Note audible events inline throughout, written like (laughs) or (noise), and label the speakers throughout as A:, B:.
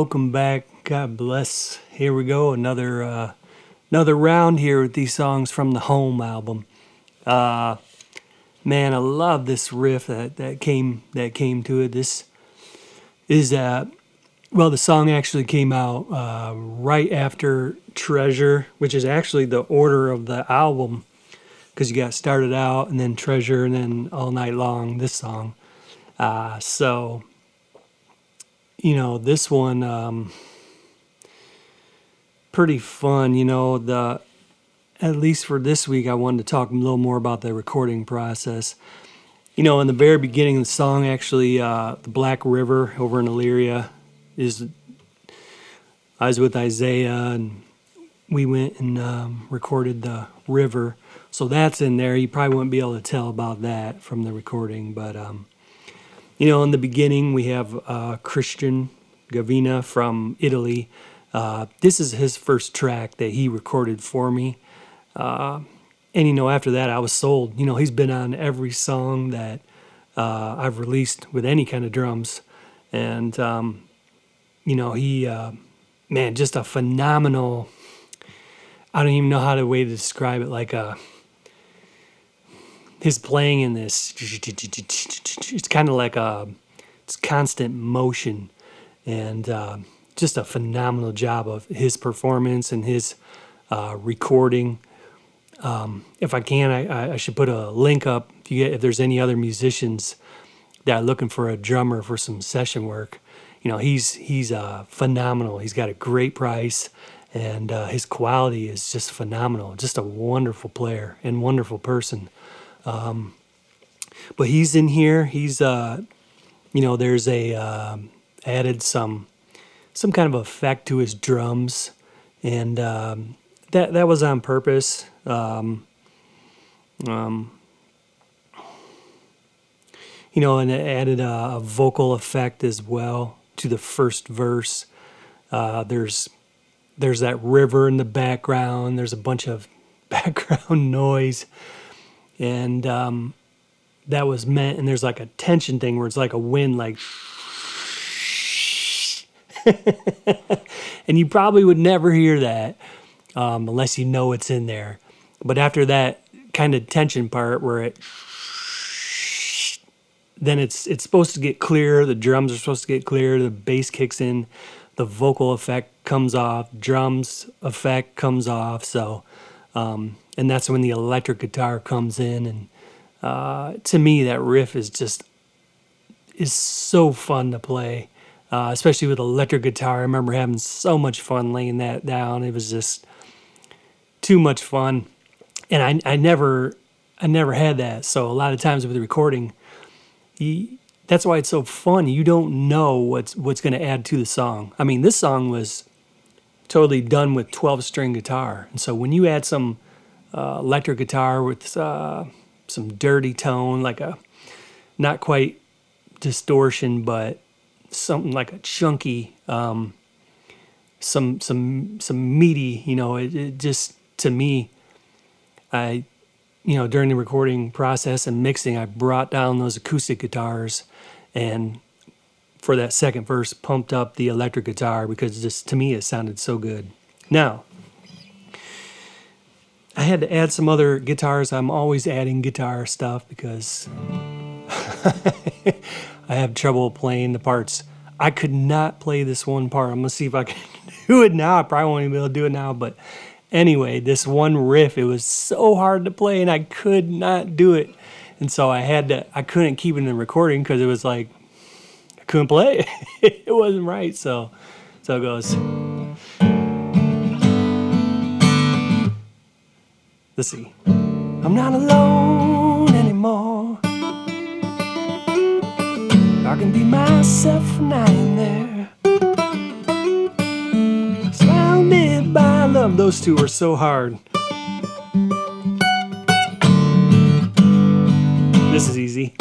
A: Welcome back. God bless. Here we go, another uh, another round here with these songs from the Home album. Uh, man, I love this riff that, that came that came to it. This is uh, well, the song actually came out uh, right after Treasure, which is actually the order of the album because you got started out and then Treasure and then All Night Long. This song. Uh, so you know, this one, um, pretty fun. You know, the at least for this week, I wanted to talk a little more about the recording process. You know, in the very beginning of the song, actually, uh, the Black River over in Elyria is. I was with Isaiah and we went and um, recorded the river. So that's in there. You probably wouldn't be able to tell about that from the recording, but um, you know, in the beginning, we have uh, Christian Gavina from Italy. Uh, this is his first track that he recorded for me. Uh, and, you know, after that, I was sold. You know, he's been on every song that uh, I've released with any kind of drums. And, um, you know, he, uh, man, just a phenomenal, I don't even know how to way to describe it, like a, his playing in this it's kind of like a it's constant motion and uh, just a phenomenal job of his performance and his uh, recording. Um, if i can I, I should put a link up if you get if there's any other musicians that are looking for a drummer for some session work. You know he's he's uh, phenomenal. He's got a great price and uh, his quality is just phenomenal. Just a wonderful player and wonderful person um, but he's in here. He's, uh, you know, there's a uh, added some some kind of effect to his drums, and um, that that was on purpose. Um, um, you know, and it added a, a, vocal effect as well to the first verse. Uh, there's there's that river in the background. There's a bunch of (laughs) background noise and um, that was meant. And there's like a tension thing where it's like a wind, like. (laughs) and you probably would never hear that um, unless you know it's in there. But after that kind of tension part where it then it's it's supposed to get clear, the drums are supposed to get clear, the bass kicks in, the vocal effect comes off, drums effect comes off. So um, and that's when the electric guitar comes in. And uh, to me, that riff is just is so fun to play, uh, especially with electric guitar. I remember having so much fun laying that down. It was just too much fun, and I I never I never had that. So a lot of times with the recording, you, that's why it's so fun. You don't know what's what's going to add to the song. I mean, this song was totally done with 12 string guitar, and so when you add some uh, electric guitar with uh, some dirty tone, like a not quite distortion, but something like a chunky, um, some some some meaty. You know, it, it just to me, I you know during the recording process and mixing, I brought down those acoustic guitars and for that second verse pumped up the electric guitar because just to me it sounded so good. Now, I had to add some other guitars. I'm always adding guitar stuff because (laughs) I have trouble playing the parts. I could not play this one part. I'm gonna see if I can (laughs) do it now. I probably won't even be able to do it now, but anyway, this one riff, it was so hard to play and I could not do it. And so I had to I couldn't keep it in the recording because it was like I couldn't play it. (laughs) it wasn't right. So so it goes. I'm not alone anymore. I can be myself now and there. Surrounded by love. Those two are so hard. This is easy. (laughs)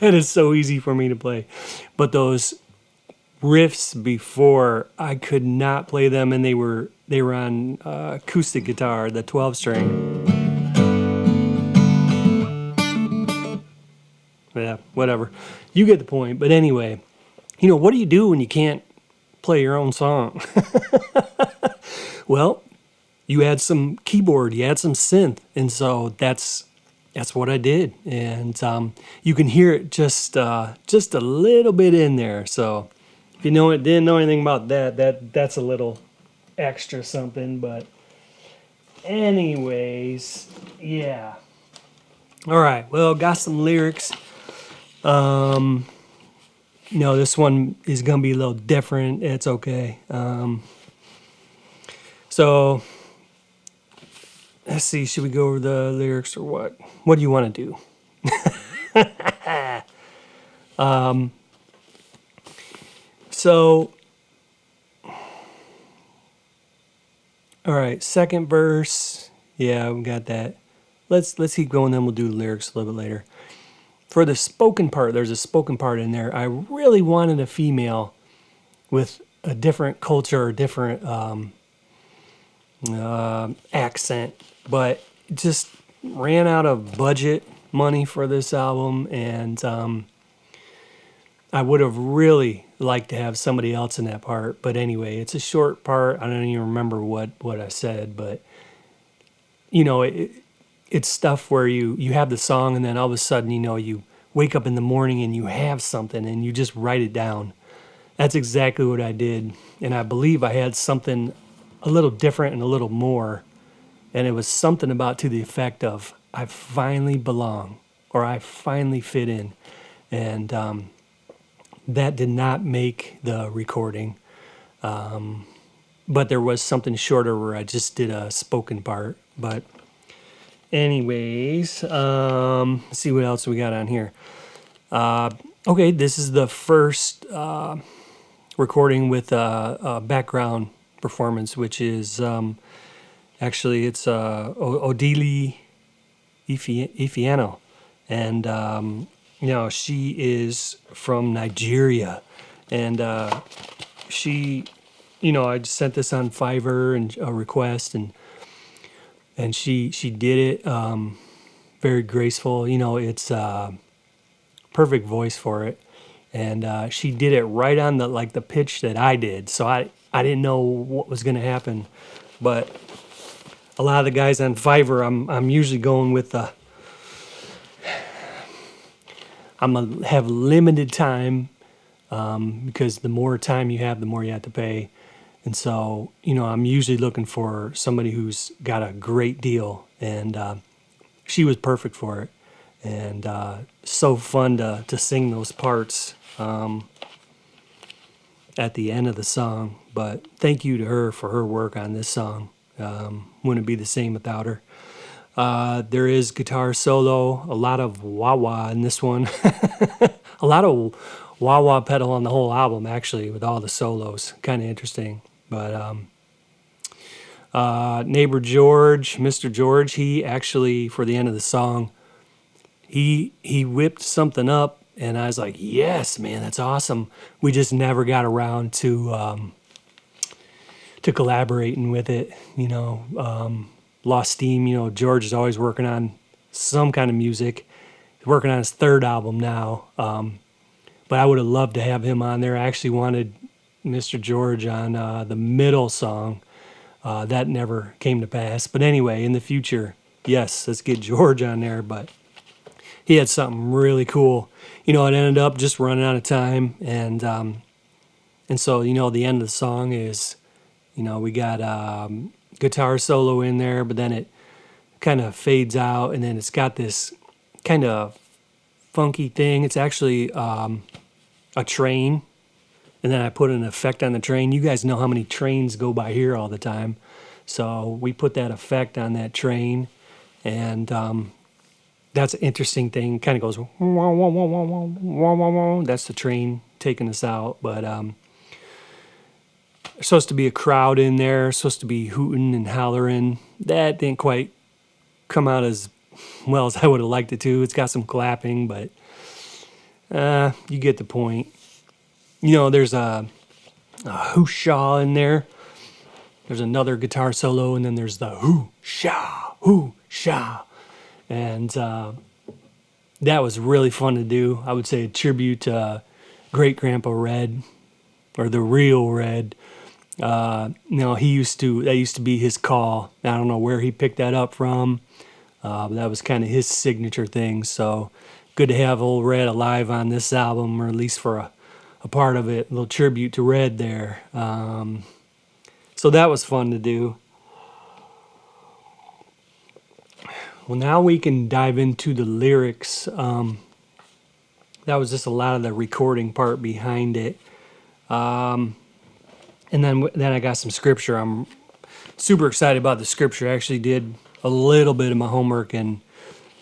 A: it is so easy for me to play. But those riffs before I could not play them, and they were they were on uh, acoustic guitar, the 12 string. yeah, whatever. You get the point. But anyway, you know, what do you do when you can't play your own song? (laughs) well, you add some keyboard, you add some synth, and so that's that's what I did, and um, you can hear it just uh, just a little bit in there. So if you know it, didn't know anything about that, that that's a little extra something. But anyways, yeah. All right. Well, got some lyrics. Um, no, this one is gonna be a little different. It's okay. Um, so let's see. Should we go over the lyrics or what? What do you want to do? (laughs) um, so, all right. Second verse. Yeah, we got that. Let's let's keep going. Then we'll do lyrics a little bit later for the spoken part, there's a spoken part in there. I really wanted a female with a different culture or different um, uh, accent, but just ran out of budget money for this album, and um, I would have really liked to have somebody else in that part. But anyway, it's a short part. I don't even remember what what I said, but you know, it, it's stuff where you you have the song and then all of a sudden you know you wake up in the morning and you have something and you just write it down that's exactly what i did and i believe i had something a little different and a little more and it was something about to the effect of i finally belong or i finally fit in and um, that did not make the recording um, but there was something shorter where i just did a spoken part but anyways, um, let's see what else we got on here. Uh, okay, this is the first uh, recording with a, a, background performance, which is um, actually it's uh, Odili Ifiano, and um, know she is from Nigeria, and uh, she, you know, I just sent this on Fiverr and a request and and she she did it um, very graceful. You know, it's uh, perfect voice for it, and uh, she did it right on the like the pitch that I did. So I I didn't know what was going to happen, but a lot of the guys on Fiverr, I'm I'm usually going with the. I'm gonna have limited time um, because the more time you have, the more you have to pay. And so, you know, I'm usually looking for somebody who's got a great deal, and uh, she was perfect for it. And uh, so fun to, to sing those parts um, at the end of the song. But thank you to her for her work on this song. Um, wouldn't be the same without her. Uh, there is guitar solo, a lot of wah wah in this one, (laughs) a lot of wah wah pedal on the whole album, actually, with all the solos. Kind of interesting. But um, uh, neighbor George, Mr. George, he actually for the end of the song, he he whipped something up, and I was like, yes, man, that's awesome. We just never got around to um, to collaborating with it. You know, um, lost steam. You know, George is always working on some kind of music. He's working on his third album now. Um, but I would have loved to have him on there. I actually wanted Mr. George on uh, the middle song. Uh, that never came to pass. But anyway, in the future, yes, let's get George on there. But he had something really cool. You know, it ended up just running out of time, and um, and so you know, the end of the song is, you know, we got um, guitar solo in there, but then it kind of fades out, and then it's got this kind of funky thing. It's actually um, a train, and then I put an effect on the train. You guys know how many trains go by here all the time, so we put that effect on that train, and um, that's an interesting thing. Kind of goes wah, wah, wah, wah, wah, wah, wah. That's the train taking us out, but um, there's supposed to be a crowd in there, supposed to be hooting and hollering. That didn't quite come out as well as I would have liked it to. It's got some clapping, but uh, you get the point you know, there's a, a whoo in there. There's another guitar solo, and then there's the whoo sha, whoo sha, and uh, that was really fun to do. I would say a tribute to uh, Great Grandpa Red, or the real Red. Uh, you know, he used to that used to be his call. I don't know where he picked that up from, uh, but that was kind of his signature thing. So good to have old Red alive on this album, or at least for a, a part of it. A little tribute to Red there. Um, so that was fun to do. Well, now we can dive into the lyrics. Um, that was just a lot of the recording part behind it. Um, and then then I got some scripture. I'm super excited about the scripture. I actually did a little bit of my homework, and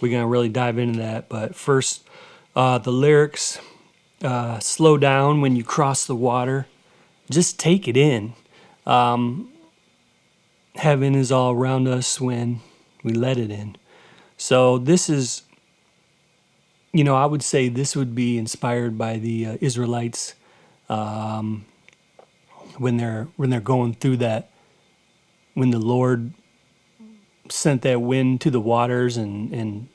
A: we're gonna really dive into that. But first, uh, the lyrics: uh, "Slow down when you cross the water. Just take it in. Um, heaven is all around us when we let it in." So this is, you know, I would say this would be inspired by the uh, Israelites um, when they're when they're going through that, when the Lord sent that wind to the waters and and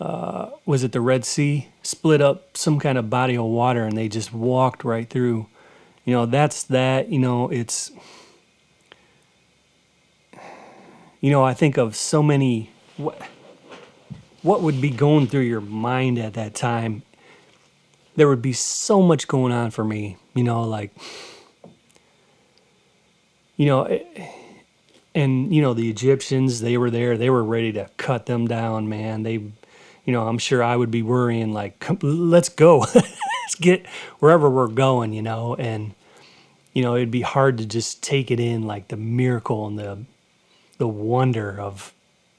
A: uh, was it the Red Sea split up some kind of body of water and they just walked right through. You know, that's that. You know, it's. You know, I think of so many what what would be going through your mind at that time there would be so much going on for me you know like you know eh, and you know the egyptians they were there. They were ready to cut them down man. They you know i'm sure i would be worrying like let's go. (laughs) Let's get wherever we're going you know? And you know it'd be hard to just take it in like the miracle and the the wonder of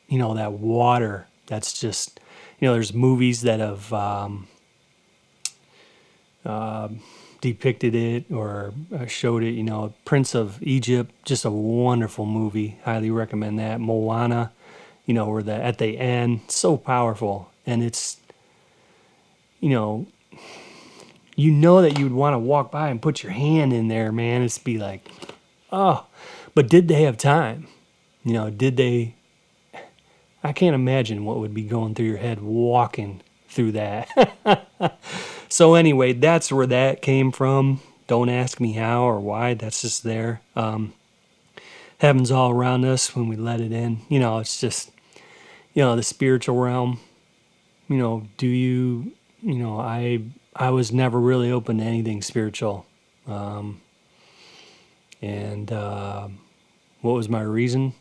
A: you know that water that's just you know there's movies that have um, uh, depicted it or uh, showed it you know prince of egypt just a wonderful movie. Highly recommend that. Moana you know where the at the end so powerful. And it's you know you know that you'd want to walk by and put your hand in there man. It's be like oh. But did they have time? You know did they I can't imagine what would be going through your head walking through that. (laughs) so, anyway, that's where that came from. Don't ask me how or why, that's just there. Um, heaven's all around us when we let it in. You know, it's just, you know, the spiritual realm. You know, do you, you know, I I was never really open to anything spiritual. Um, and uh, what was my reason?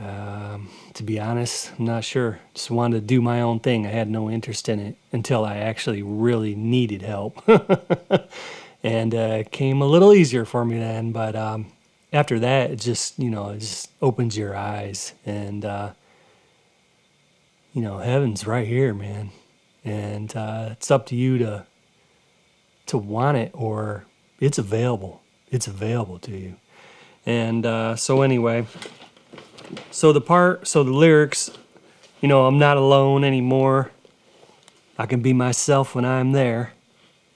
A: Um, to be honest, I'm not sure. Just wanted to do my own thing. I had no interest in it until I actually really needed help. (laughs) and uh, came a little easier for me then. But um, after that, it just, you know, it just opens your eyes. And, uh, you know, heaven's right here, man. And uh, it's up to you to to want it or it's available. It's available to you. And uh, so anyway, so the part, so the lyrics, you know, I'm not alone anymore. I can be myself when I'm there.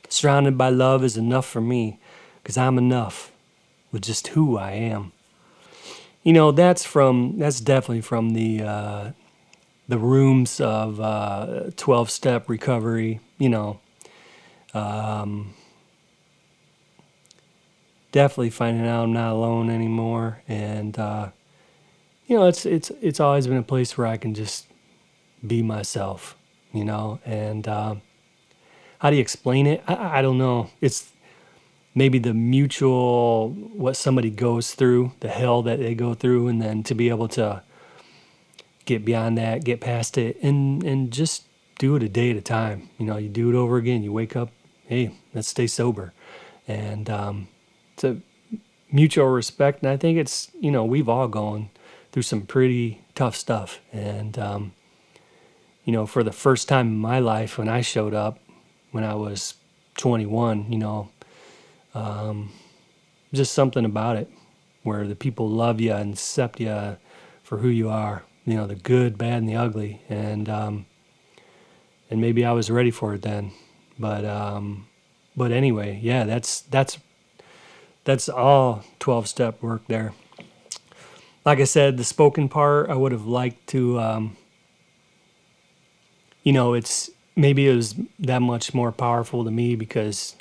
A: Surrounded by love is enough for me, because I'm enough with just who I am. You know, that's from, that's definitely from the, uh, the rooms of uh, 12 step recovery, you know. Um, definitely finding out I'm not alone anymore. And, uh, you know, it's it's it's always been a place where I can just be myself, you know. And uh, how do you explain it? I, I don't know. It's maybe the mutual what somebody goes through, the hell that they go through, and then to be able to get beyond that, get past it, and and just do it a day at a time. You know, you do it over again. You wake up, hey, let's stay sober, and um, it's a mutual respect. And I think it's you know we've all gone through some pretty tough stuff. And, um, you know, for the first time in my life, when I showed up, when I was 21, you know, um, just something about it where the people love you and accept you for who you are, you know, the good, bad, and the ugly. And, um, and maybe I was ready for it then. But, um, but anyway, yeah, that's, that's, that's all 12 step work there like I said, the spoken part, I would have liked to um, you know, it's maybe it was that much more powerful to me because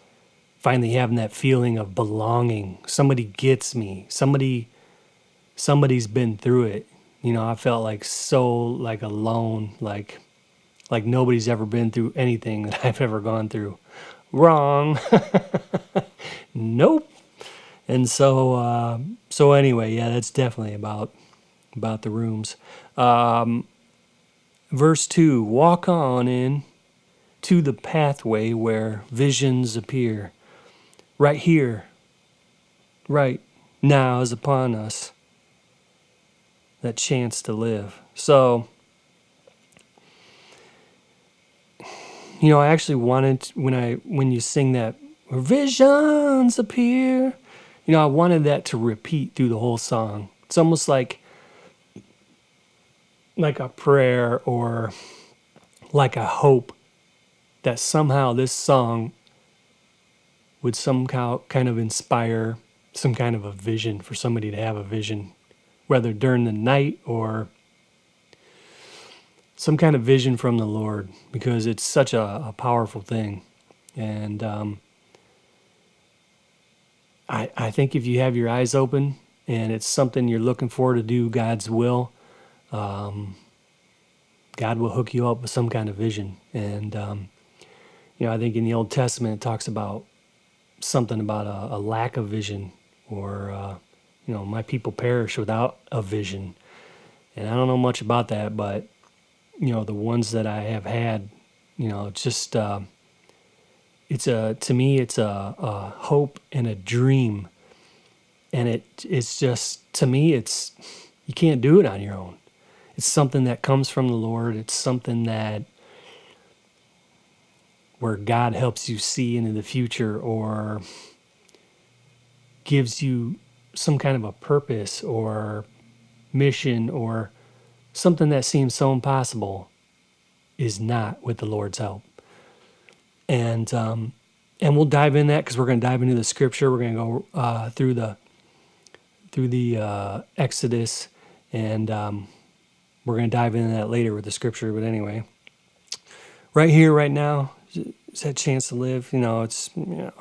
A: finally having that feeling of belonging, somebody gets me, somebody, somebody's been through it. You know, I felt like so like alone, like, like nobody's ever been through anything (laughs) that I've ever gone through. Wrong. (laughs) nope. And so, uh, so anyway, yeah, that's definitely about about the rooms. Um, verse two: Walk on in to the pathway where visions appear. Right here, right now is upon us that chance to live. So, you know, I actually wanted when I when you sing that visions appear, you know, I wanted that to repeat through the whole song. It's almost like like a prayer or like a hope that somehow this song would somehow kind of inspire some kind of a vision for somebody to have a vision, whether during the night or some kind of vision from the Lord, because it's such a, a powerful thing. And um, I, I think if you have your eyes open and it's something you're looking for to do God's will, um, God will hook you up with some kind of vision. And um, you know, I think in the Old Testament it talks about something about a, a lack of vision, or uh, you know, my people perish without a vision. And I don't know much about that, but you know, the ones that I have had, you know, just uh, it's a to me it's a, a hope and a dream, and it it's just to me it's you can't do it on your own. It's something that comes from the Lord. It's something that where God helps you see into the future or gives you some kind of a purpose or mission or something that seems so impossible is not with the Lord's help. And um, and we'll dive in that because we're going to dive into the scripture. We're going to go uh, through the through the uh, Exodus, and um, we're going to dive into that later with the scripture. But anyway, right here, right now, it's that chance to live. You know, it's you know,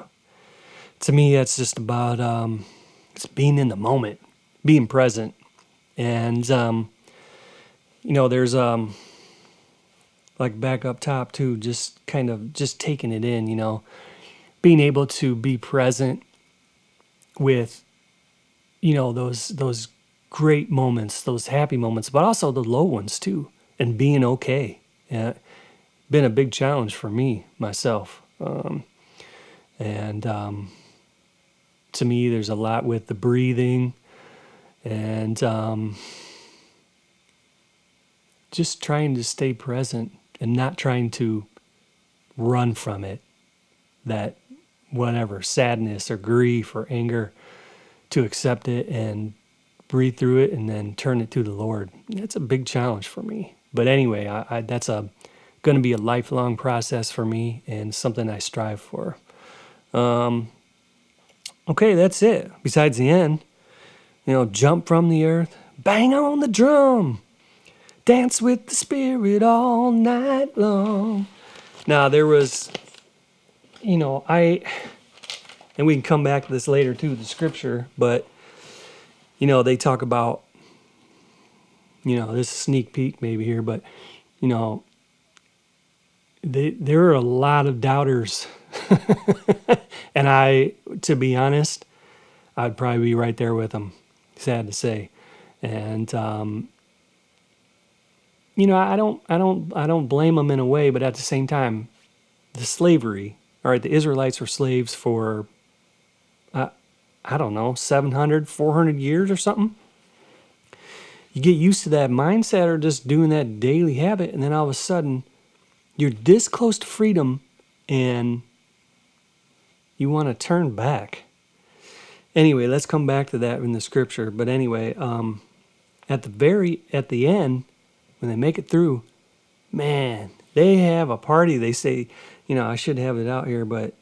A: to me, that's just about um, it's being in the moment, being present, and um, you know, there's um, like back up top too, just kind of just taking it in. You know, being able to be present with, you know, those those great moments, those happy moments, but also the low ones too, and being okay. Yeah, been a big challenge for me myself. Um, and um, to me, there's a lot with the breathing and um, just trying to stay present and not trying to run from it. That whatever sadness or grief or anger, to accept it and breathe through it and then turn it to the Lord. That's a big challenge for me. But anyway, I, I, that's a going to be a lifelong process for me and something I strive for. Um, okay, that's it. Besides the end, you know, jump from the earth, bang on the drum, dance with the spirit all night long. Now, there was, you know, I, and we can come back to this later too, the scripture, but, you know, they talk about, you know, this sneak peek maybe here, but, you know, they, there are a lot of doubters. (laughs) and I, to be honest, I'd probably be right there with them. Sad to say. And, um, you know, I don't, I don't, I don't blame them in a way, but at the same time, the slavery, all right, the Israelites were slaves for, uh, I don't know, 700, 400 years or something. You get used to that mindset or just doing that daily habit, and then all of a sudden, you're this close to freedom and you want to turn back. Anyway, let's come back to that in the scripture. But anyway, um, at the very at the end, when they make it through, man, they have a party. They say, you know, I should have it out here, but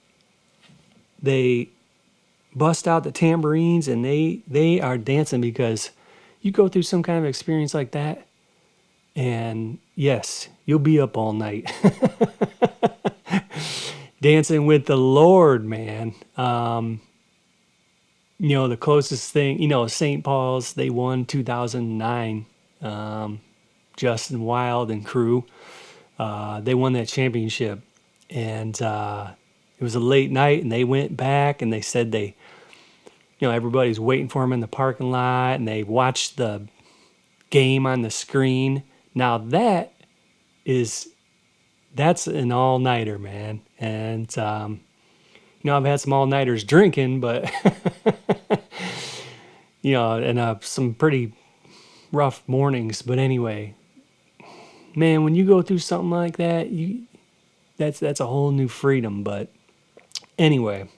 A: they bust out the tambourines and they they are dancing because you go through some kind of experience like that And yes, you'll be up all night. (laughs) Dancing with the Lord, man. Um, you know, the closest thing, you know, St. Paul's, they won 2009. Um, Justin Wild and crew, uh, they won that championship. And uh, it was a late night, and they went back and they said they, you know, everybody's waiting for them in the parking lot, and they watched the game on the screen. Now that is that's an all nighter, man. And um, you know, I've had some all nighters drinking, but (laughs) you know, and uh, some pretty rough mornings. But anyway, man, when you go through something like that, you that's that's a whole new freedom. But anyway,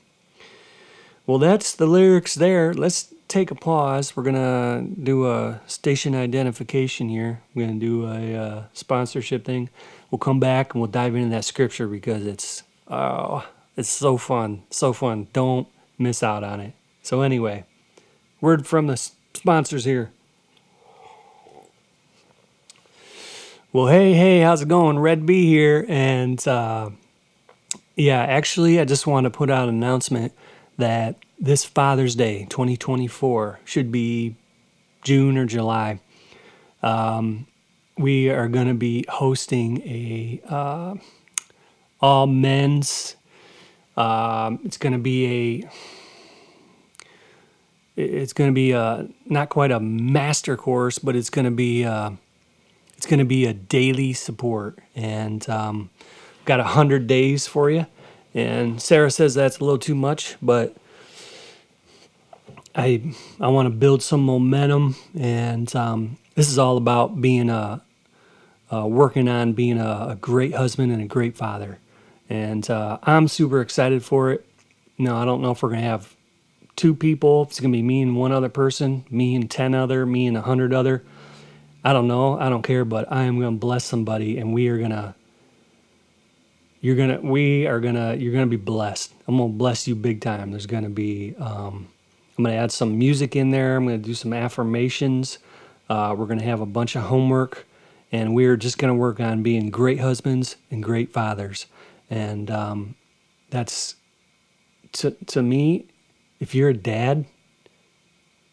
A: well, that's the lyrics there. Let's take a pause. We're gonna do a station identification here. We're gonna do a uh, sponsorship thing. We'll come back and we'll dive into that scripture because it's oh, it's so fun, so fun. Don't miss out on it. So anyway, word from the sponsors here. Well, hey, hey, how's it going? Red B here, and uh, yeah, actually, I just want to put out an announcement that this Father's Day 2024 should be June or July. Um, we are going to be hosting a uh, all men's. Um, it's going to be a. It's going to be a not quite a master course, but it's going to be a, it's going to be a daily support, and um, got a hundred days for you. And Sarah says that's a little too much, but I I want to build some momentum, and um, this is all about being a, uh, working on being a, a, great husband and a great father, and uh, I'm super excited for it. No, I don't know if we're gonna have two people. It's gonna be me and one other person, me and ten other, me and a hundred other. I don't know. I don't care, but I am gonna bless somebody, and we are gonna you're gonna we are gonna you're gonna be blessed. I'm gonna bless you big time. There's gonna be um, i'm gonna add some music in there. I'm gonna do some affirmations. Uh, we're gonna have a bunch of homework and we're just gonna work on being great husbands and great fathers. And um, that's to, to me if you're a dad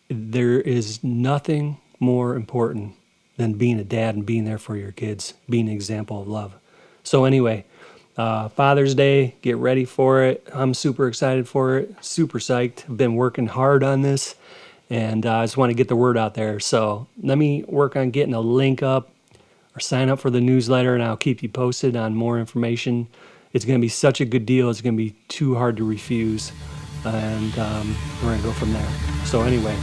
A: there is nothing more important than being a dad and being there for your kids being an example of love so anyway uh, Father's Day, get ready for it. I'm super excited for it, super psyched. I've been working hard on this, and uh, I just want to get the word out there. So let me work on getting a link up or sign up for the newsletter, and I'll keep you posted on more information. It's going to be such a good deal, it's going to be too hard to refuse, and um, we're going to go from there. So, anyway,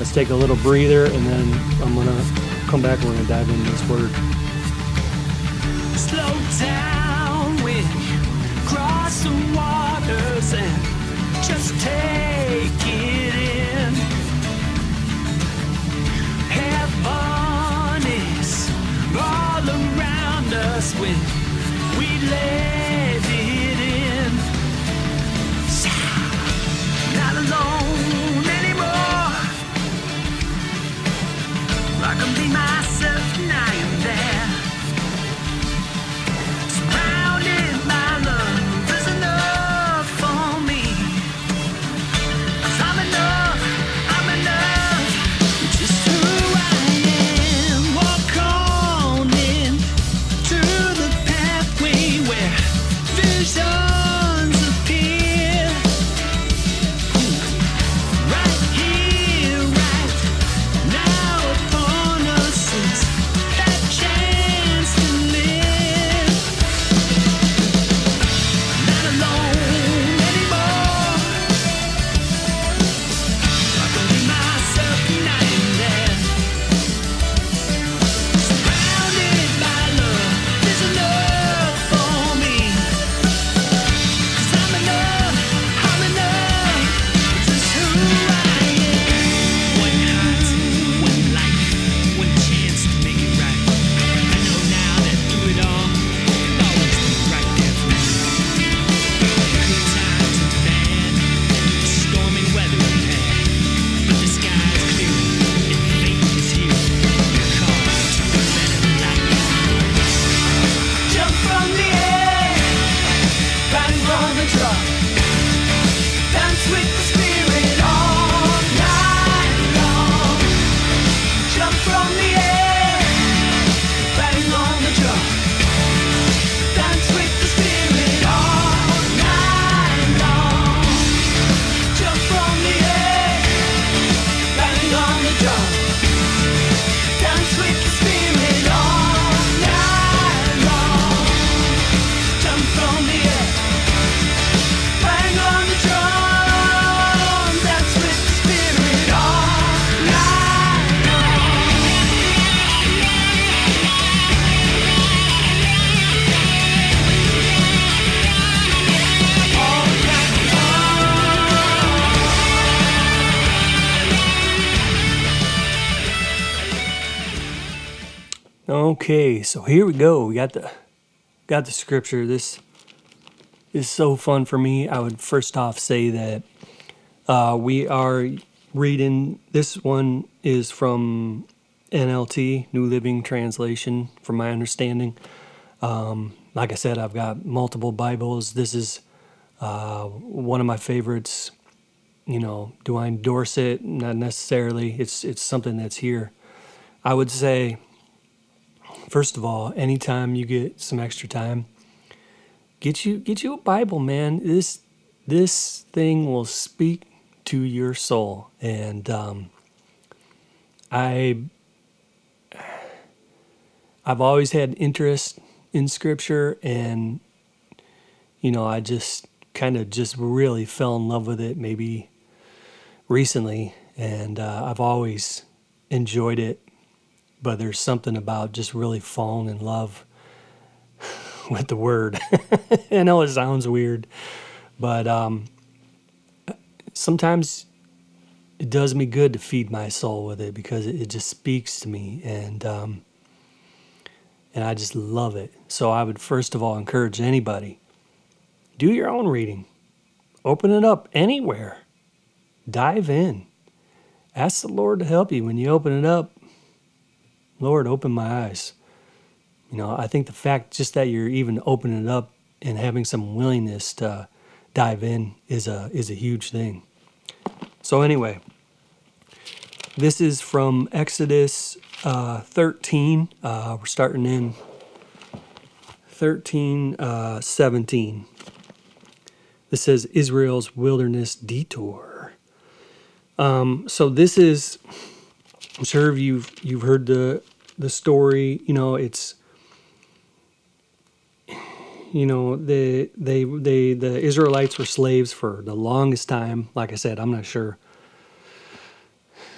A: let's take a little breather, and then I'm to come back and we're to dive into this word. Slow down cross waters and just take it in. Heaven is all around us when we let Okay, so here we go. We got the got the scripture. This is so fun for me. I would first off say that uh, we are reading. This one is from NLT, New Living Translation, from my understanding. Um, like I said, I've got multiple Bibles. This is uh, one of my favorites. You know, do I endorse it? Not necessarily. It's it's something that's here. I would say, first of all, anytime you get some extra time, get you get you a Bible, man. This this thing will speak to your soul, and um, I I've always had interest in Scripture, and you know, I just kind of just really fell in love with it maybe recently, and uh, I've always enjoyed it. But there's something about just really falling in love (laughs) with the word. (laughs) I know it sounds weird, but um, sometimes it does me good to feed my soul with it because it, just speaks to me and um, and I just love it. So I would first of all encourage anybody do your own reading. Open it up anywhere. Dive in. Ask the Lord to help you when you open it up. Lord, open my eyes. You know, I think the fact just that you're even opening it up and having some willingness to dive in is a is a huge thing. So anyway, this is from Exodus uh, 13. Uh, we're starting in 13, uh, 17. This says Israel's wilderness detour. Um, so this is, I'm sure you've you've heard the the story. You know, it's you know they they they the Israelites were slaves for the longest time. Like I said, I'm not sure.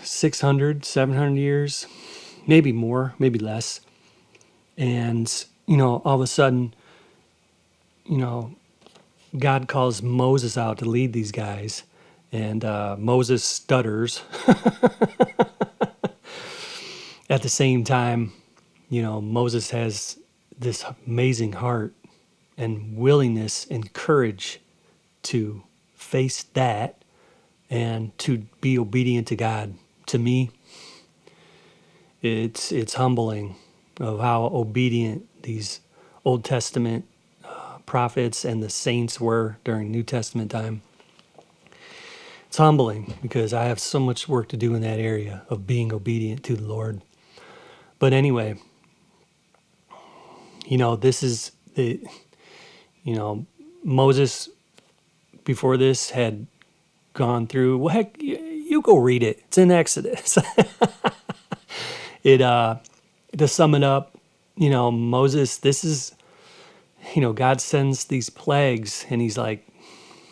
A: 600, 700 years, maybe more, maybe less. And, you know, all of a sudden, you know, God calls Moses out to lead these guys, and uh, Moses stutters. (laughs) At the same time, you know, Moses has this amazing heart and willingness and courage to face that and to be obedient to God. To me, it's it's humbling of how obedient these Old Testament uh, prophets and the saints were during New Testament time. It's humbling because I have so much work to do in that area of being obedient to the Lord. But anyway, you know, this is the, you know, Moses before this had gone through, well, heck, you, you go read it. It's in Exodus. (laughs) it, uh, to sum it up, you know, Moses, this is you know, God sends these plagues and he's like,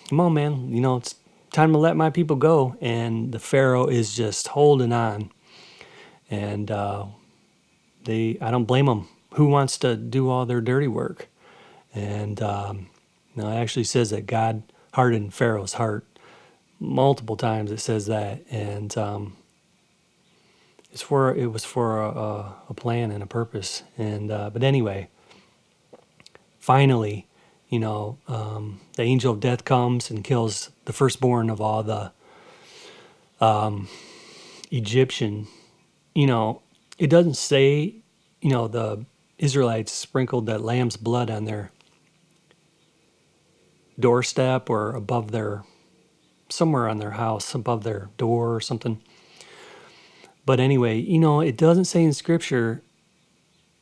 A: come on, man, you know, it's time to let my people go. And the Pharaoh is just holding on. And uh, they, I don't blame them. Who wants to do all their dirty work? And um, know, it actually says that God hardened Pharaoh's heart multiple times. It says that, and um, it's for it was for a, a, plan and a purpose. And uh, but anyway, finally, you know, um, the angel of death comes and kills the firstborn of all the um, Egyptian. You know, it doesn't say, you know, the Israelites sprinkled that lamb's blood on their doorstep or above their, somewhere on their house, above their door or something. But anyway, you know, it doesn't say in scripture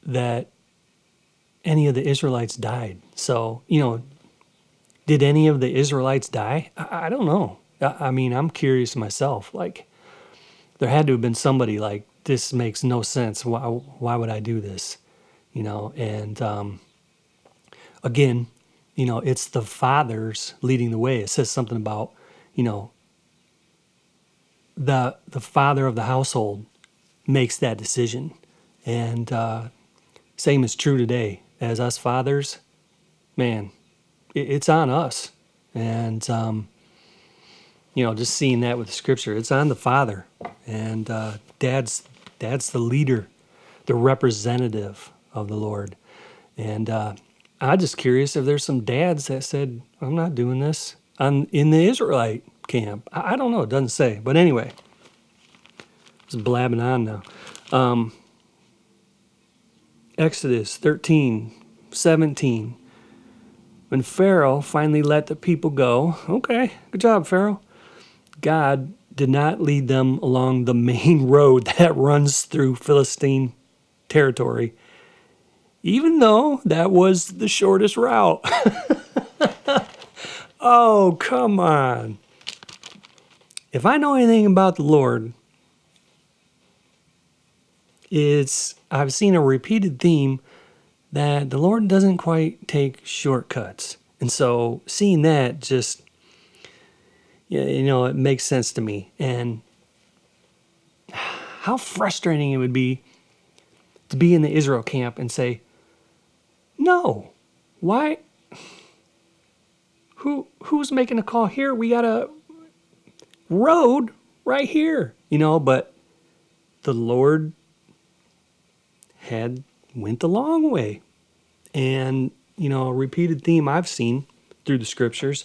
A: that any of the Israelites died. So, you know, did any of the Israelites die? I, I don't know. I, I, mean, I'm curious myself. Like, there had to have been somebody like, this makes no sense. Why, why would I do this? You know, and um, again, you know, it's the fathers leading the way. It says something about, you know, the the father of the household makes that decision, and uh, same is true today as us fathers, man, it, it's on us. And, um, you know, just seeing that with scripture, it's on the father. And uh, dad's, dad's the leader the representative of the Lord. And uh, I'm just curious if there's some dads that said, I'm not doing this. I'm in the Israelite camp. I, I don't know. It doesn't say. But anyway, just blabbing on now. Um, Exodus 13, 17. When Pharaoh finally let the people go, okay, good job, Pharaoh. God did not lead them along the main (laughs) road that runs through Philistine territory, even though that was the shortest route. (laughs) oh, come on. If I know anything about the Lord, it's I've seen a repeated theme that the Lord doesn't quite take shortcuts. And so seeing that just you know, it makes sense to me. And how frustrating it would be to be in the Israel camp and say, "No. Why who who's making a call here? We got a road right here." You know, but the Lord had went the long way. And, you know, a repeated theme I've seen through the scriptures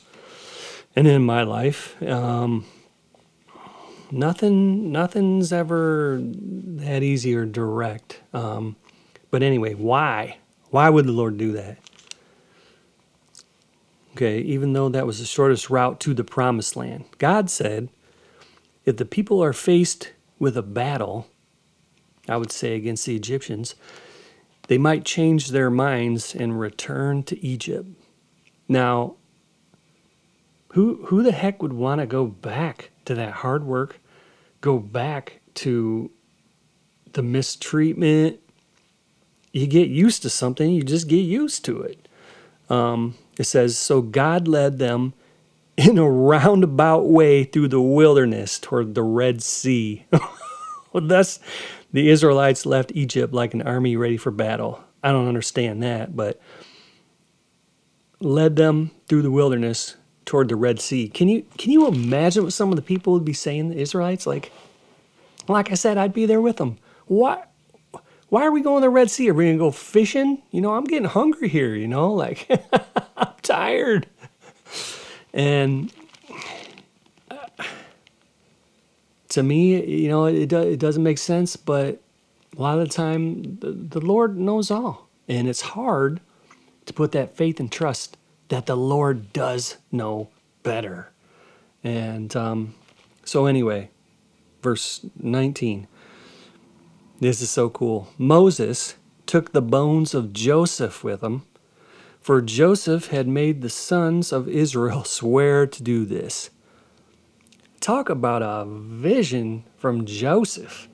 A: and in my life, um, nothing, nothing's ever that easy or direct. Um, but anyway, why? Why would the Lord do that? Okay, even though that was the shortest route to the promised land, God said, if the people are faced with a battle, I would say against the Egyptians, they might change their minds and return to Egypt. Now, who who the heck would want to go back to that hard work? Go back to the mistreatment? You get used to something, you just get used to it. Um, it says, So God led them in a roundabout way through the wilderness toward the Red Sea. (laughs) well, that's the Israelites left Egypt like an army ready for battle. I don't understand that, but led them through the wilderness toward the Red Sea. Can you can you imagine what some of the people would be saying? The Israelites, like, like I said, I'd be there with them. Why? Why are we going to the Red Sea? Are we gonna go fishing? You know, I'm getting hungry here. You know, like (laughs) I'm tired. And uh, to me, you know, it, do, it doesn't make sense, but a lot of the time, the, the Lord knows all. And it's hard to put that faith and trust that the Lord does know better. And um, so, anyway, verse 19. This is so cool. Moses took the bones of Joseph with him, for Joseph had made the sons of Israel (laughs) swear to do this talk about a vision from Joseph.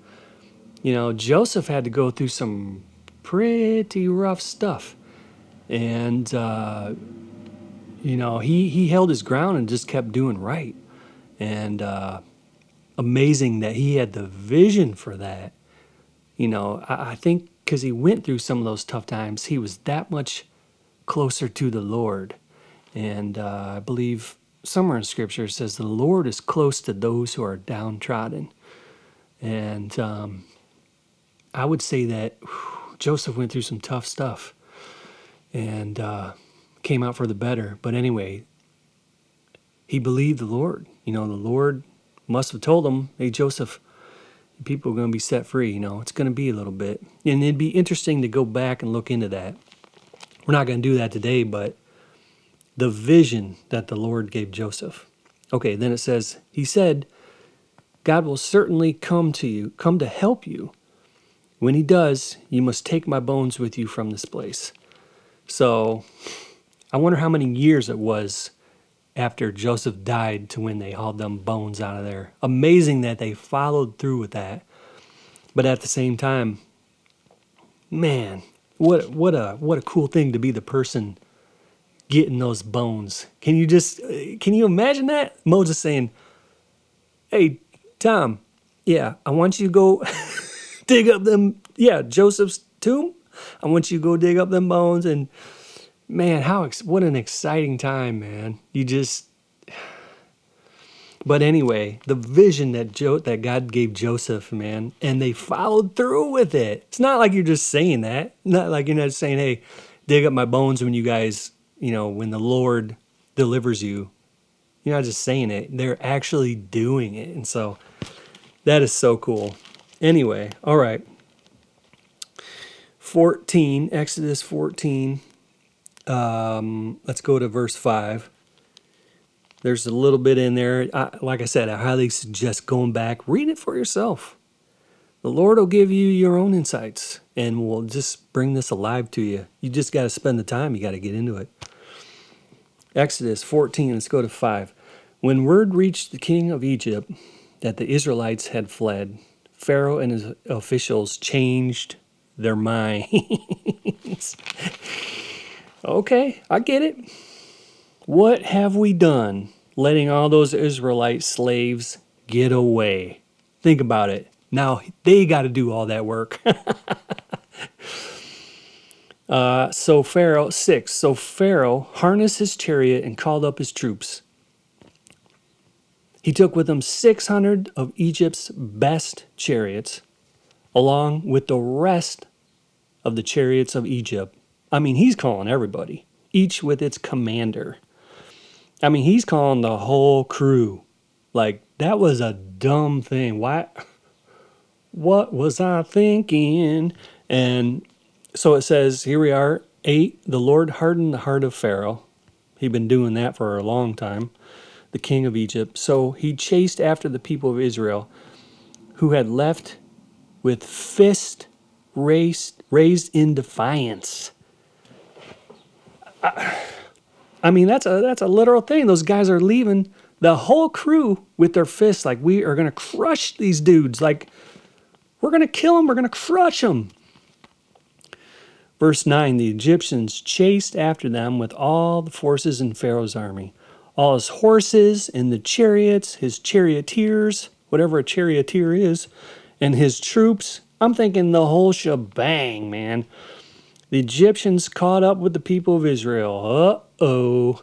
A: You know, Joseph had to go through some pretty rough stuff. And, uh, you know, he, he held his ground and just kept doing right. And uh, amazing that he had the vision for that. You know, I, I think because he went through some of those tough times, he was that much closer to the Lord. And uh, I believe somewhere in scripture it says the Lord is close to those who are downtrodden. And um, I would say that whew, Joseph went through some tough stuff and uh, came out for the better. But anyway, he believed the Lord. You know, the Lord must have told him, hey, Joseph, people are going to be set free. You know, it's going to be a little bit. And it'd be interesting to go back and look into that. We're not going to do that today, but the vision that the Lord gave Joseph. Okay, then it says, He said, God will certainly come to you, come to help you. When He does, you must take my bones with you from this place. So I wonder how many years it was after Joseph died to when they hauled them bones out of there. Amazing that they followed through with that. But at the same time, man, what what a what a cool thing to be the person getting those bones. Can you just can you imagine that? Moses saying, "Hey, Tom, yeah, I want you to go (laughs) dig up them. Yeah, Joseph's tomb. I want you to go dig up them bones." And man, how what an exciting time, man! You just But anyway, the vision that jo- that God gave Joseph, man, and they followed through with it. It's not like you're just saying that. Not like you're not saying, "Hey, dig up my bones when you guys, you know, when the Lord delivers you." You're not just saying it. They're actually doing it. And so that is so cool. Anyway, all right. 14, Exodus 14. Um, let's go to verse 5. There's a little bit in there. I, like I said, I highly suggest going back, read it for yourself. The Lord will give you your own insights and will just bring this alive to you. You just got to spend the time, you got to get into it. Exodus 14, let's go to 5. When word reached the king of Egypt that the Israelites had fled, Pharaoh and his officials changed their minds. (laughs) okay, I get it. What have we done letting all those Israelite slaves get away? Think about it. Now they got to do all that work. (laughs) uh, so Pharaoh, six. So Pharaoh harnessed his chariot and called up his troops. He took with him 600 of Egypt's best chariots, along with the rest of the chariots of Egypt. I mean, he's calling everybody, each with its commander. I mean, he's calling the whole crew. Like, that was a dumb thing. Why? What was I thinking? And so it says, here we are, eight. The Lord hardened the heart of Pharaoh. He'd been doing that for a long time, the king of Egypt. So he chased after the people of Israel who had left with fist raised, raised in defiance. I, mean, that's a that's a literal thing. Those guys are leaving the whole crew with their fists, like we are gonna crush these dudes. Like we're gonna kill them. We're gonna crush them. Verse 9 The Egyptians chased after them with all the forces in Pharaoh's army, all his horses and the chariots, his charioteers, whatever a charioteer is, and his troops. I'm thinking the whole shebang, man. The Egyptians caught up with the people of Israel. Uh oh.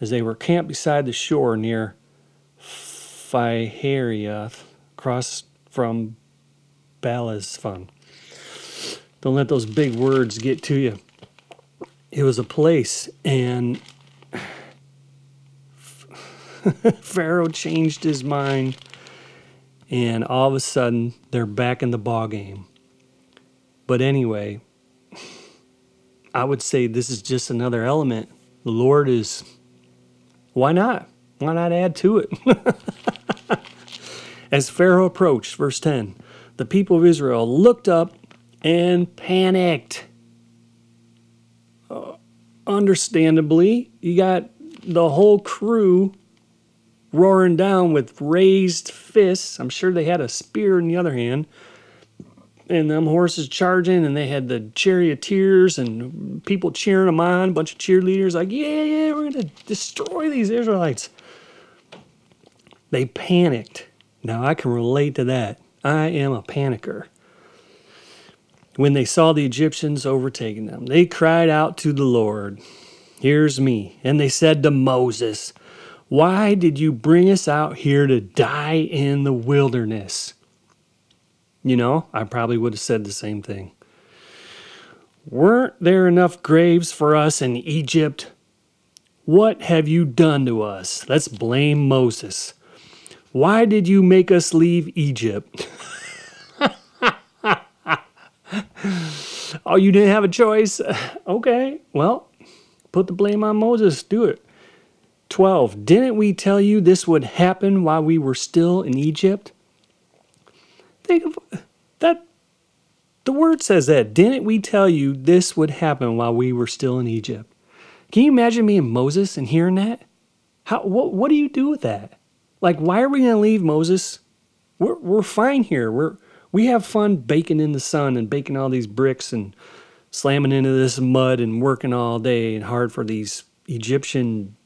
A: As they were camped beside the shore near Pi-hahiroth, across from Baal-zephon. Don't let those big words get to you. It was a place, and (laughs) Pharaoh changed his mind, and all of a sudden they're back in the ball game. But anyway, I would say this is just another element. The Lord is, why not? Why not add to it? (laughs) As Pharaoh approached, verse 10, the people of Israel looked up and panicked. Uh, understandably, you got the whole crew roaring down with raised fists. I'm sure they had a spear in the other hand. And them horses charging, and they had the charioteers and people cheering them on, a bunch of cheerleaders, like, yeah, yeah, we're going to destroy these Israelites. They panicked. Now, I can relate to that. I am a panicker. When they saw the Egyptians overtaking them, they cried out to the Lord, Here's me. And they said to Moses, Why did you bring us out here to die in the wilderness? You know, I probably would have said the same thing. Weren't there enough graves for us in Egypt? What have you done to us? Let's blame Moses. Why did you make us leave Egypt? (laughs) oh, you didn't have a choice? (sighs) Okay, well, put the blame on Moses. Do it. 12. Didn't we tell you this would happen while we were still in Egypt? Think of that. The word says that. Didn't we tell you this would happen while we were still in Egypt? Can you imagine me and Moses and hearing that? How, what, what do you do with that? Like, why are we going to leave Moses? We're, we're fine here. We're, we have fun baking in the sun and baking all these bricks and slamming into this mud and working all day and hard for these Egyptian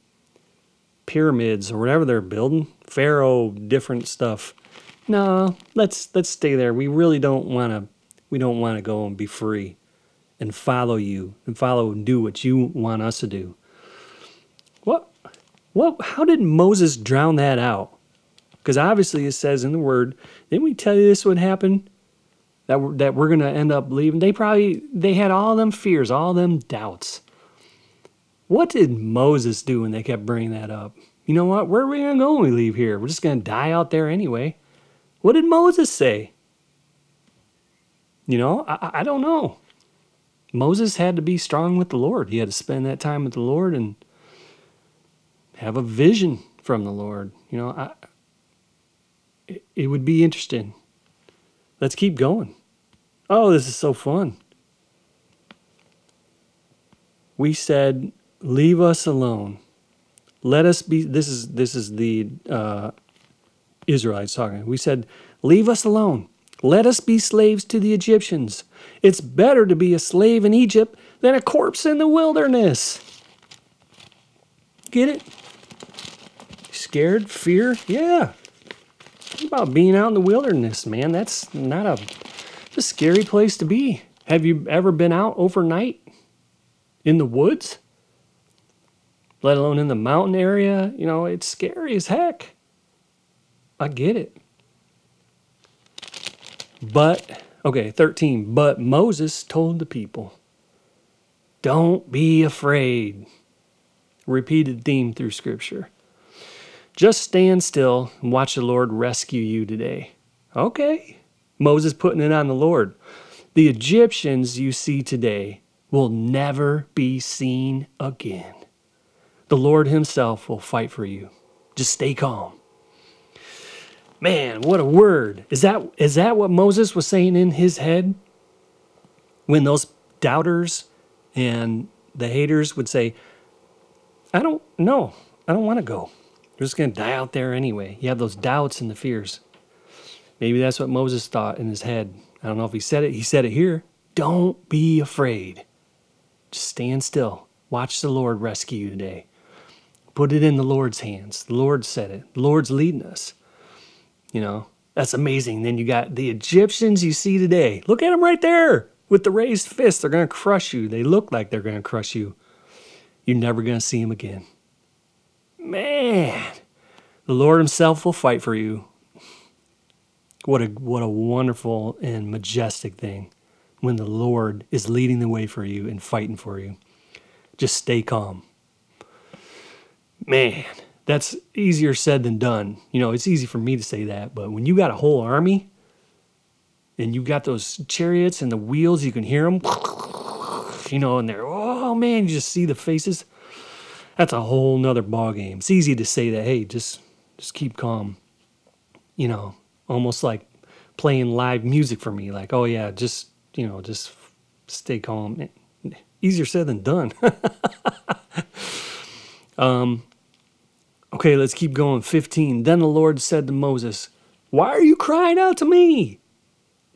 A: pyramids or whatever they're building. Pharaoh, different stuff. No, let's let's stay there. We really don't want to. We don't want to go and be free, and follow you and follow and do what you want us to do. What what, how did Moses drown that out? Because obviously it says in the word, didn't we tell you this would happen? That we're, that we're going to end up leaving. They probably, they had all them fears, all them doubts. What did Moses do when they kept bringing that up? You know what? Where are we going to go when we leave here? We're just going to die out there anyway. What did Moses say? You know, I, I don't know. Moses had to be strong with the Lord. He had to spend that time with the Lord and have a vision from the Lord. You know, I, it, it would be interesting. Let's keep going. Oh, this is so fun. We said, "Leave us alone. Let us be." This is this is the uh, Israelites talking. We said, "Leave us alone. Let us be slaves to the Egyptians. It's better to be a slave in Egypt than a corpse in the wilderness." Get it? Scared? Fear? Yeah. What about being out in the wilderness, man? That's not a, a scary place to be. Have you ever been out overnight in the woods? Let alone in the mountain area? You know, it's scary as heck. I get it. But, okay, 13. But Moses told the people, Don't be afraid. Repeated theme through Scripture. Just stand still and watch the Lord rescue you today. Okay. Moses putting it on the Lord. The Egyptians you see today will never be seen again. The Lord Himself will fight for you. Just stay calm. Man, what a word. Is that is that what Moses was saying in his head? When those doubters and the haters would say, I don't know. I don't want to go. You're just going to die out there anyway. You have those doubts and the fears. Maybe that's what Moses thought in his head. I don't know if he said it. He said it here. Don't be afraid. Just stand still. Watch the Lord rescue you today. Put it in the Lord's hands. The Lord said it. The Lord's leading us. You know, that's amazing. Then you got the Egyptians you see today. Look at them right there with the raised fists. They're going to crush you. They look like they're going to crush you. You're never going to see them again. Man, the Lord Himself will fight for you. What a what a wonderful and majestic thing when the Lord is leading the way for you and fighting for you. Just stay calm. Man, that's easier said than done. You know, it's easy for me to say that, but when you got a whole army and you got those chariots and the wheels, you can hear them, (laughs) you know, and they're, oh man, you just see the faces that's a whole nother ball game. It's easy to say that, hey, just just keep calm. You know, almost like playing live music for me. Like, oh yeah, just you know, just stay calm. Easier said than done. (laughs) um, okay, let's keep going. 15. Then the Lord said to Moses, Why are you crying out to me?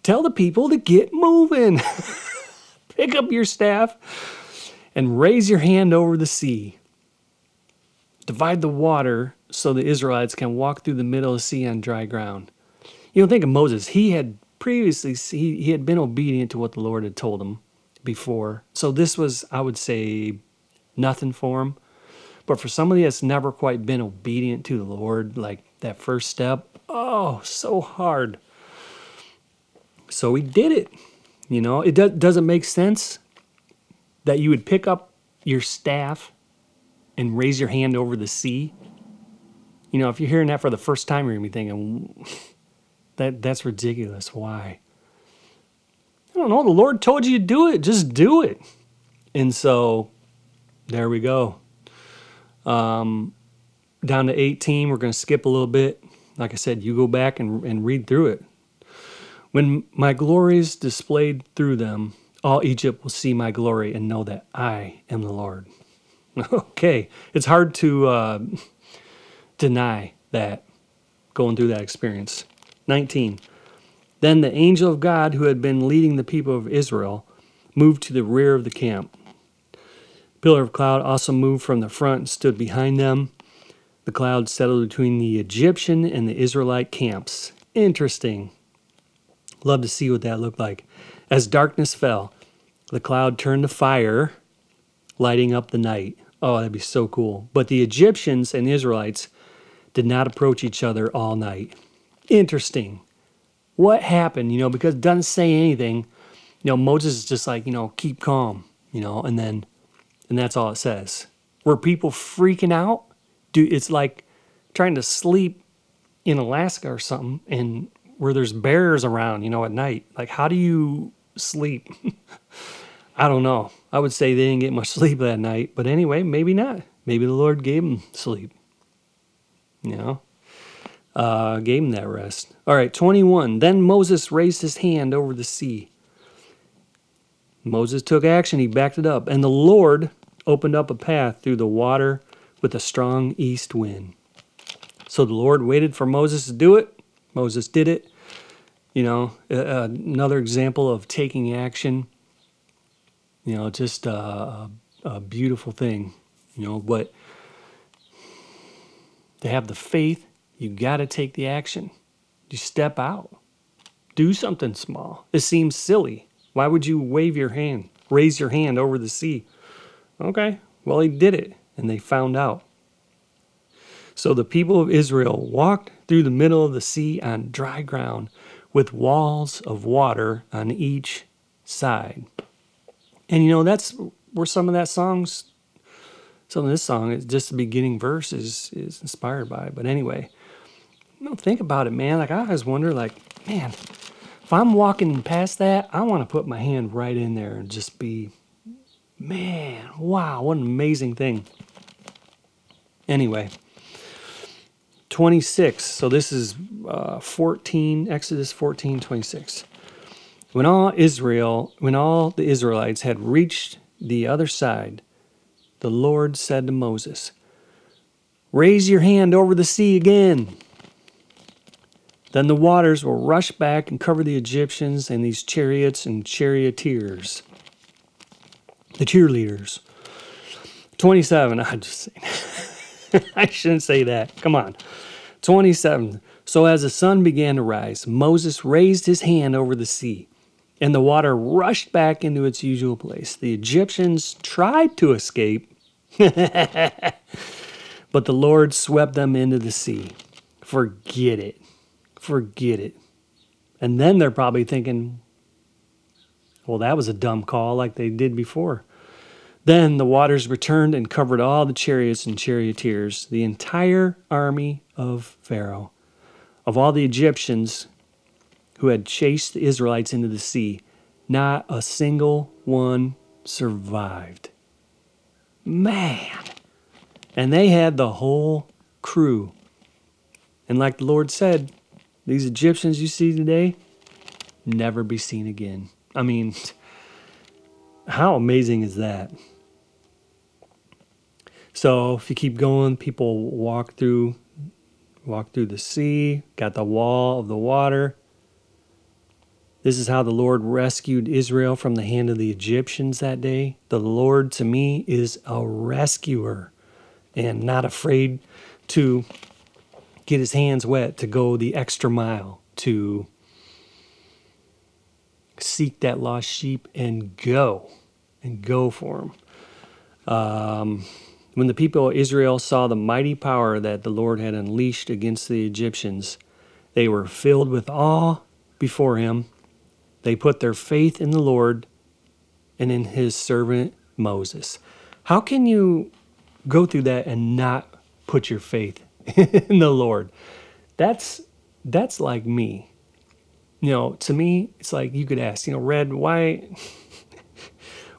A: Tell the people to get moving. (laughs) Pick up your staff and raise your hand over the sea divide the water so the Israelites can walk through the middle of the sea on dry ground. You know, think of Moses. He had previously he, he had been obedient to what the Lord had told him before. So this was, I would say, nothing for him. But for somebody that's never quite been obedient to the Lord, like that first step, oh, so hard. So he did it. You know, it do- doesn't make sense that you would pick up your staff and raise your hand over the sea. You know, if you're hearing that for the first time, you're gonna be thinking, that that's ridiculous. Why? I don't know. The Lord told you to do it. Just do it. And so there we go. Um, down to 18, we're going to skip a little bit. Like I said, you go back and, and read through it. When my glory is displayed through them, all Egypt will see my glory and know that I am the Lord. (laughs) Okay, it's hard to uh, deny that going through that experience. 19. Then the angel of God, who had been leading the people of Israel, moved to the rear of the camp. Pillar of cloud also moved from the front and stood behind them. The cloud settled between the Egyptian and the Israelite camps. Interesting. Love to see what that looked like. As darkness fell, the cloud turned to fire, lighting up the night. Oh, that'd be so cool. But the Egyptians and Israelites did not approach each other all night. Interesting. What happened? You know, because it doesn't say anything. You know, Moses is just like, you know, keep calm, you know, and then, and that's all it says. Were people freaking out? Dude, it's like trying to sleep in Alaska or something and where there's bears around, you know, at night. Like, how do you sleep? (laughs) I don't know. I would say they didn't get much (laughs) sleep that night, but anyway, maybe not. Maybe the Lord gave them sleep. You know, uh, gave him that rest. All right, 21. Then Moses raised his hand over the sea. Moses took action, he backed it up, and the Lord opened up a path through the water with a strong east wind. So the Lord waited for Moses to do it. Moses did it. You know, uh, another example of taking action. You know, just a, a beautiful thing. You know, but to have the faith, you got to take the action. You step out, do something small. It seems silly. Why would you wave your hand, raise your hand over the sea? Okay, well, he did it, and they found out. So the people of Israel walked through the middle of the sea on dry ground with walls of water on each side. And you know, that's where some of that song's, some of this song is just the beginning verse is, is inspired by. But anyway, you know, think about it, man. Like I always wonder, like, man, if I'm walking past that, I want to put my hand right in there and just be, man, wow, what an amazing thing. Anyway, 26. So this is uh, 14, Exodus 14, 26. When all Israel, when all the Israelites had reached the other side, the Lord said to Moses, Raise your hand over the sea again. Then the waters will rush back and cover the Egyptians and these chariots and charioteers, the cheerleaders. 27. I just (laughs) I shouldn't say that. Come on. 27. So as the sun began to rise, Moses raised his hand over the sea, and the water rushed back into its usual place. The Egyptians tried to escape, (laughs) but the Lord swept them into the sea. Forget it. Forget it. And then they're probably thinking, well, that was a dumb call like they did before. Then the waters returned and covered all the chariots and charioteers, the entire army of Pharaoh. Of all the Egyptians who had chased the Israelites into the sea, not a single one survived. Man! And they had the whole crew. And like the Lord said, these Egyptians you see today, never be seen again. I mean, how amazing is that? So if you keep going, people walk through walk through the sea, got the wall of the water. This is how the Lord rescued Israel from the hand of the Egyptians that day. The Lord to me is a rescuer and not afraid to get his hands wet, to go the extra mile, to seek that lost sheep and go and go for him. Um, when the people of Israel saw the mighty power that the Lord had unleashed against the Egyptians, they were filled with awe before him. They put their faith in the Lord and in his servant Moses. How can you go through that and not put your faith (laughs) in the Lord? That's that's like me. You know, to me, it's like you could ask, you know, Red, why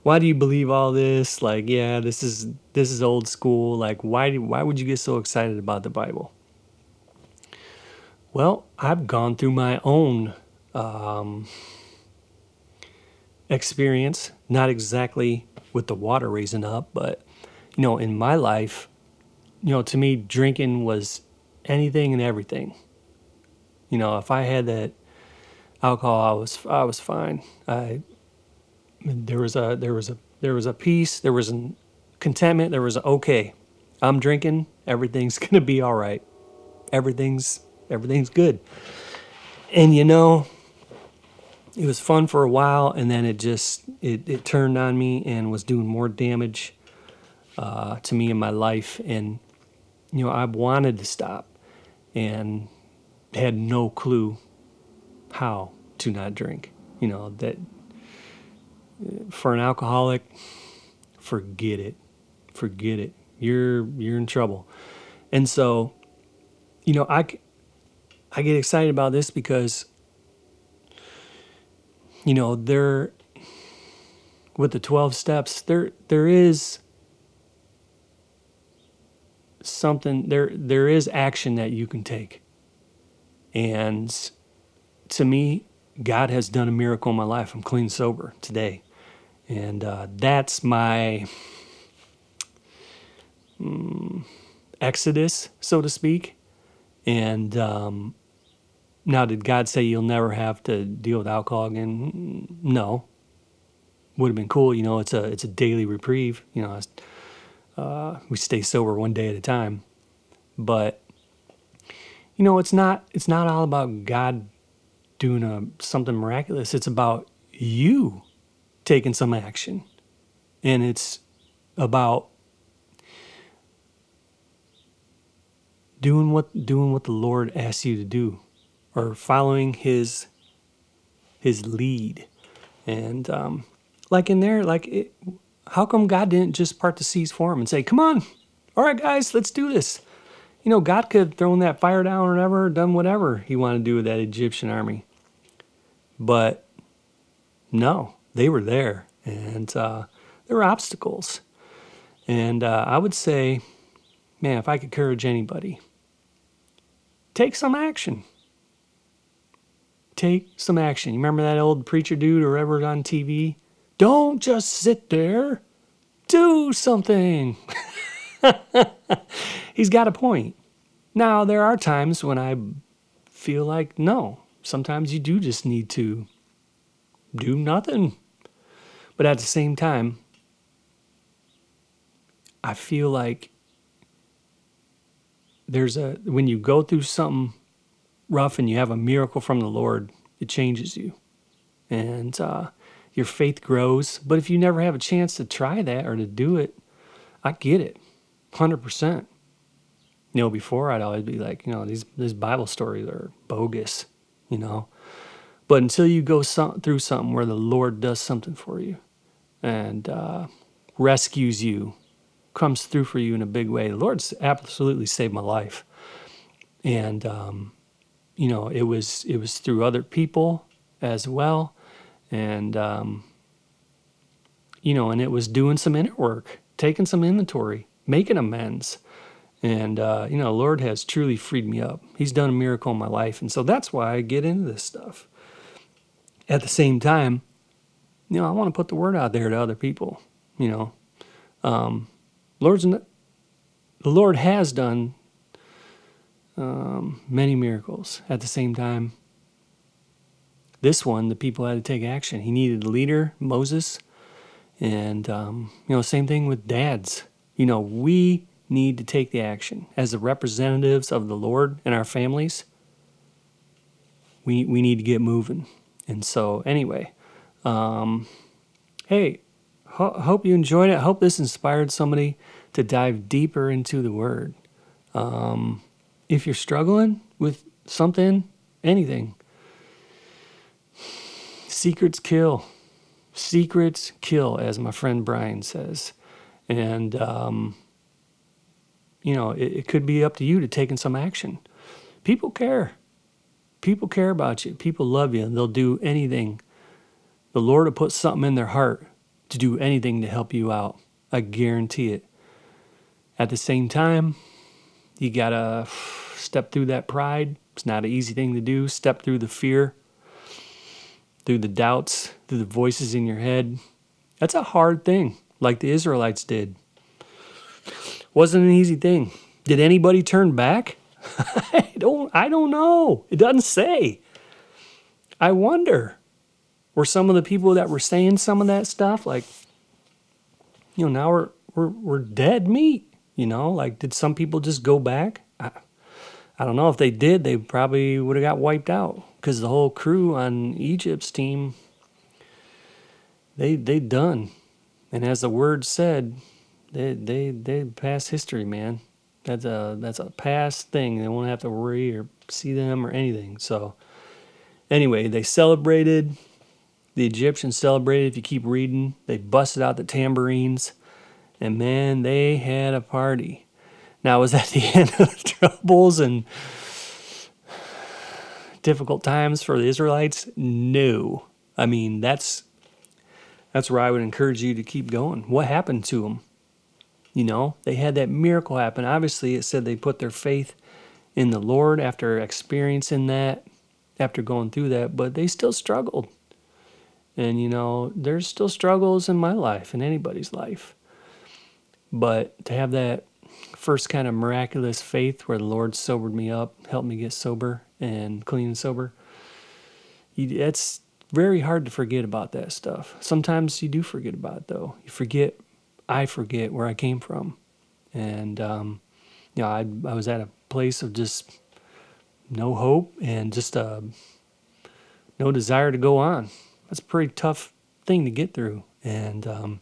A: why do you believe all this? Like, yeah, this is this is old school. Like, why do, why would you get so excited about the Bible? Well, I've gone through my own um, experience, not exactly with the water raising up, but you know, in my life, you know, to me, drinking was anything and everything. You know, if I had that alcohol, I was I was fine. I there was a there was a there was a peace, there was a contentment, there was okay. I'm drinking, everything's (laughs) gonna be all right. Everything's everything's good. And you know, it was fun for a while, and then it just it, it turned on me and was doing more damage uh, to me in my life. And you know, I wanted to stop. and had no clue how to not drink. You know, that uh, for an alcoholic, forget it. Forget it. You're you're in trouble. And so, you know, I I get excited about this because you know, there with the 12 steps, there there is something there there is action that you can take. And to me, God has done a miracle in my life. I'm clean sober today. And uh, that's my um, exodus, so to speak. And um, now, did God say you'll never have to deal with alcohol again? No. Would have been cool, you know. It's a it's a daily reprieve, you know. Uh, we stay sober one day at a time, but you know, it's not it's not all about God doing a, something miraculous. It's about you taking some action, and it's about doing what doing what the Lord asks you to do or following his his lead. And um, like in there like it, how come god didn't just part the seas for him and say come on. All right guys let's do this. You know god could have thrown that fire down or whatever done whatever he wanted to do with that egyptian army but no they were there and uh, there were obstacles and uh, i would say man if i could encourage anybody take some action take some action. You remember that old preacher dude or ever on TV? Don't just sit there. Do something. (laughs) He's got a point. Now, there are times when I feel like, no, sometimes you do just need to do nothing. But at the same time, I feel like there's a, when you go through something rough and you have a miracle from the Lord, it changes you. And uh, your faith grows. But if you never have a chance to try that or to do it, I get it 100%. You know, before I'd always be like, you know, these, these Bible stories are bogus, you know. But until you go through something where the Lord does something for you and uh, rescues you, comes through for you in a big way, the Lord's absolutely saved my life. And um, you know, it was it was through other people as well, and um, you know, and it was doing some inner work, taking some inventory, making amends, and uh, you know, Lord has truly freed me up. He's done a miracle in my life, and so that's why I get into this stuff. At the same time, you know, I want to put the word out there to other people. You know, um, Lord's the Lord has done um, many miracles at the same time. This one, the people had to take action. He needed a leader, Moses, and um, you know, same thing with dads. You know, we need to take the action as the representatives of the Lord and our families. We we need to get moving. And so, anyway, um, hey, ho- hope you enjoyed it. hope this inspired somebody to dive deeper into the Word. Um, if you're struggling with something, anything, secrets kill. Secrets kill, as my friend Brian says. And, um, you know, it, it could be up to you to taking some action. People care. People care about you. People love you, and they'll do anything. The Lord will put something in their heart to do anything to help you out. I guarantee it. At the same time, you got to step through that pride. It's not an easy thing to do. Step through the fear, through the doubts, through the voices in your head. That's a hard thing, like the Israelites did. Wasn't an easy thing. Did anybody turn back? (laughs) I don't I don't know. It doesn't say. I wonder. Were some of the people that were saying some of that stuff like you know, now we're we're we're dead meat, you know? Like did some people just go back? I, I don't know if they did, they probably would have got wiped out because the whole crew on Egypt's team, they they done, and as the word said, they they they passed history, man. That's a that's a past thing. They won't have to worry or see them or anything. So anyway, they celebrated. The Egyptians celebrated. If you keep reading, they busted out the tambourines, and man, they had a party. Now, was that (laughs) the end of the troubles and difficult times for the Israelites? No. I mean, that's that's where I would encourage you to keep going. What happened to them? You know, they had that miracle happen. Obviously, it said they put their faith in the Lord after experiencing that, after going through that, but they still struggled. And, you know, there's still struggles in my life, in anybody's life. But to have that first kind of miraculous faith where the Lord sobered me up, helped me get sober and clean and sober, it's very hard to forget about that stuff. Sometimes you do forget about it, though. You forget I forget where I came from. And, um, you know, I, I was at a place of just no hope and just uh, no desire to go on. That's a pretty tough thing to get through. And, um,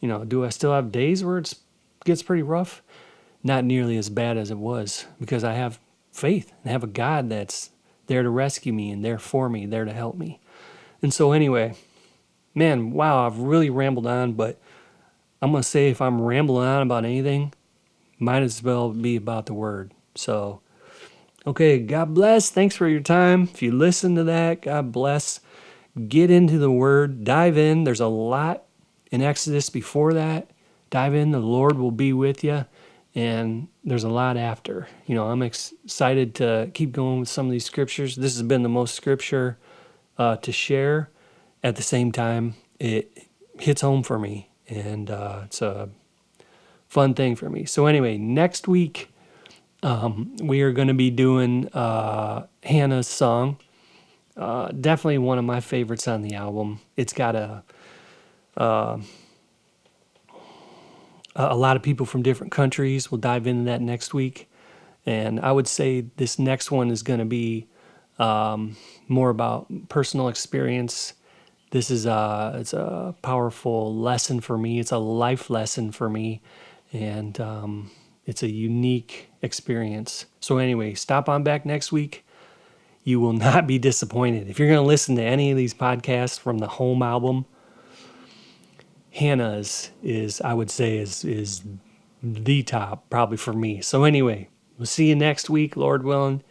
A: you know, do I still have days where it gets pretty rough? Not nearly as bad as it was because I have faith and have a God that's there to rescue me and there for me, there to help me. And so, anyway, man, wow, I've really rambled on, but I'm going to say if I'm rambling on about anything, might as well be about the word. So, okay, God bless. Thanks for your time. If you listen to that, God bless. Get into the word, dive in. There's a lot in Exodus before that. Dive in, the Lord will be with you. And there's a lot after. You know, I'm excited to keep going with some of these scriptures. This has been the most scripture uh, to share. At the same time, it hits home for me and uh, it's a fun thing for me. So anyway, next week um, we are going to be doing uh, Hannah's song. Uh, definitely one of my favorites on the album. It's got a uh, a lot of people from different countries. We'll dive into that next week, and I would say this next one is going to be um, more about personal experience this is a it's a powerful lesson for me. It's a life lesson for me, and um, it's a unique experience. So anyway, stop on back next week. You will (laughs) not be disappointed if you're going to listen to any of these podcasts from the home album. Hannah's is I would say is is the top probably for me. So anyway, we'll see you next week, Lord willing.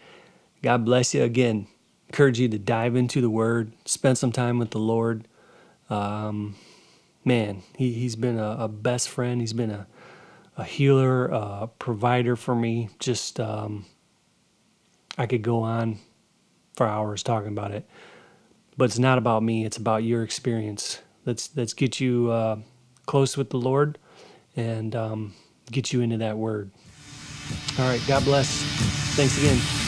A: God bless you again encourage you to dive into the Word, spend some time with the Lord. Um, man, he, he's been a, a, best friend. He's been a, a healer, a provider for me. Just, um, I could go on for hours talking about it, but it's not about me. It's about your experience. Let's let's get you uh, close with the Lord and um, get you into that Word. All right. God bless. Thanks again.